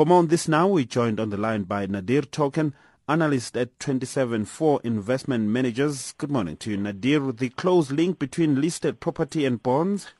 For more on this now, we're joined on the line by Nadir Thokan, analyst at 274 Investment Managers. Good morning to you, Nadir. The close link between listed property and bonds?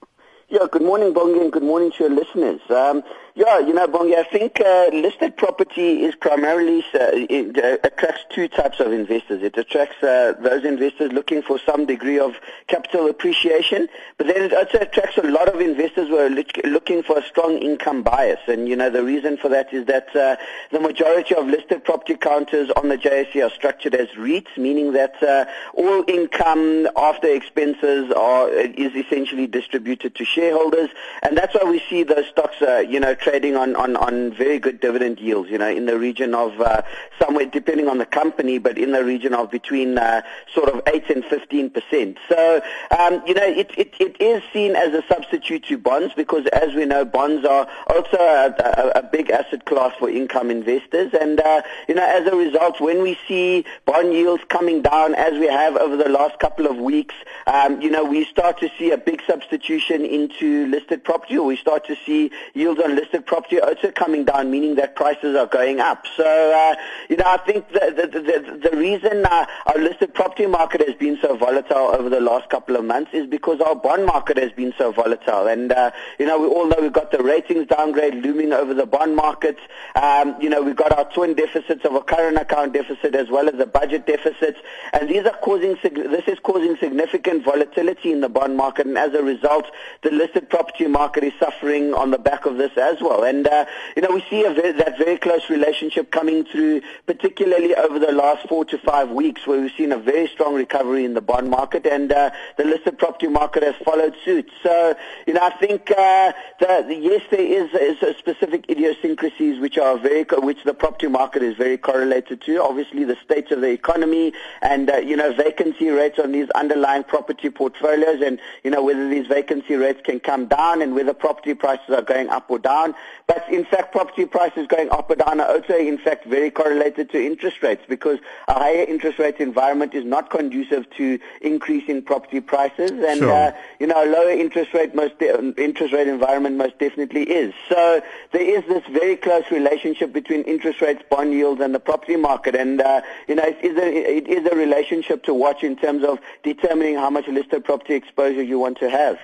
Yeah, good morning, Bongi, and good morning to your listeners. Um, yeah, you know, Bongi, I think uh, listed property is primarily, uh, it uh, attracts two types of investors. It attracts uh, those investors looking for some degree of capital appreciation, but then it also attracts a lot of investors who are looking for a strong income bias. And, you know, the reason for that is that uh, the majority of listed property counters on the JSE are structured as REITs, meaning that uh, all income after expenses are is essentially distributed to shareholders, and that's why we see those stocks, you know, trading on, on, on very good dividend yields, you know, in the region of uh, somewhere, depending on the company, but in the region of between uh, sort of 8 and 15 percent. So, um, you know, it, it, it is seen as a substitute to bonds because, as we know, bonds are also a, a, a big asset class for income investors. And, uh, you know, as a result, when we see bond yields coming down, as we have over the last couple of weeks, um, you know, we start to see a big substitution into listed property, or we start to see yields on listed listed property also coming down, meaning that prices are going up. So, uh, you know, I think the, the, the, the reason uh, our listed property market has been so volatile over the last couple of months is because our bond market has been so volatile. And, uh, you know, we all know we've got the ratings downgrade looming over the bond market. Um, you know, we've got our twin deficits of a current account deficit as well as a budget deficit. And these are causing, this is causing significant volatility in the bond market. And as a result, the listed property market is suffering on the back of this as well. And, uh, you know, we see very, that very close relationship coming through, particularly over the last four to five weeks, where we've seen a very strong recovery in the bond market, and uh, the listed property market has followed suit. So, you know, I think uh, that yes, there is, is a specific idiosyncrasies which are very, which the property market is very correlated to. Obviously, the state of the economy and uh, you know vacancy rates on these underlying property portfolios, and you know whether these vacancy rates can come down and whether property prices are going up or down down. But in fact, property prices going up or down are also in fact very correlated to interest rates because a higher interest rate environment is not conducive to increasing property prices. And, sure. uh, you know, a lower interest rate, most de- interest rate environment most definitely is. So there is this very close relationship between interest rates, bond yields, and the property market. And, uh, you know, it is, a, it is a relationship to watch in terms of determining how much listed property exposure you want to have.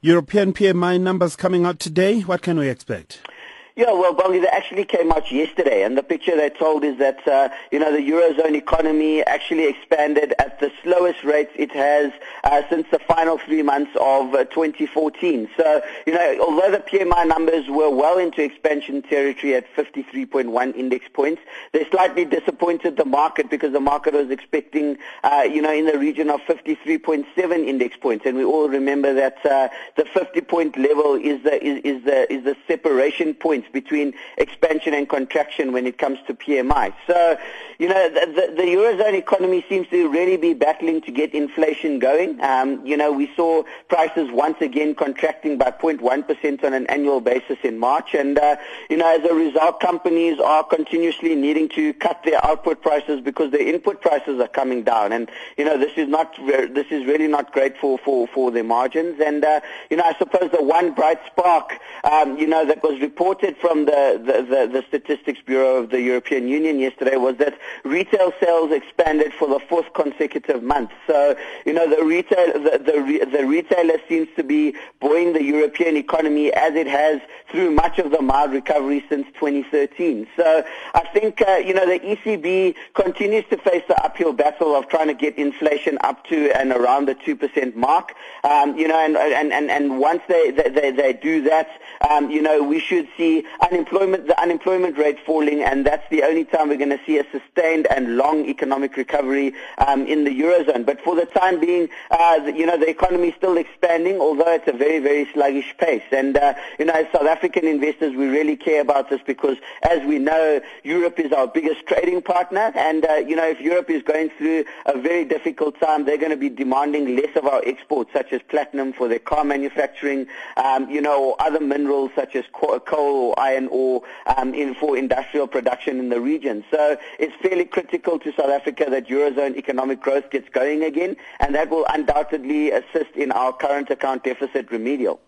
European PMI numbers coming out today. What can we expect? Yeah, well, Bongi, they actually came out yesterday, and the picture they told is that, uh, you know, the Eurozone economy actually expanded at the slowest rate it has uh, since the final three months of uh, 2014. So, you know, although the PMI numbers were well into expansion territory at 53.1 index points, they slightly disappointed the market because the market was expecting, uh, you know, in the region of 53.7 index points. And we all remember that uh, the 50-point level is the, is, is, the, is the separation point between expansion and contraction when it comes to PMI. So, you know, the, the, the Eurozone economy seems to really be battling to get inflation going. Um, you know, we saw prices once again contracting by 0.1% on an annual basis in March. And, uh, you know, as a result, companies are continuously needing to cut their output prices because their input prices are coming down. And, you know, this is not, this is really not great for, for, for their margins. And, uh, you know, I suppose the one bright spark, um, you know, that was reported from the, the, the, the, Statistics Bureau of the European Union yesterday was that retail sales expanded for the fourth consecutive month. So, you know, the, retail, the, the, the retailer seems to be buoying the European economy as it has through much of the mild recovery since 2013. So I think, uh, you know, the ECB continues to face the uphill battle of trying to get inflation up to and around the 2% mark. Um, you know, and, and, and, and once they, they, they do that, um, you know, we should see unemployment, the unemployment rate falling, and that's the only time we're going to see a sustained and long economic recovery um, in the eurozone. But for the time being, uh, the, you know, the economy is still expanding, although at a very, very sluggish pace. And uh, you know, as South African investors, we really care about this because, as we know, Europe is our biggest trading partner, and uh, you know, if Europe is going through a very difficult time, they're going to be demanding less of our exports, such as platinum for their car manufacturing, um, you know, or other minerals such as coal iron ore um, in, for industrial production in the region. So it's fairly critical to South Africa that Eurozone economic growth gets going again, and that will undoubtedly assist in our current account deficit remedial.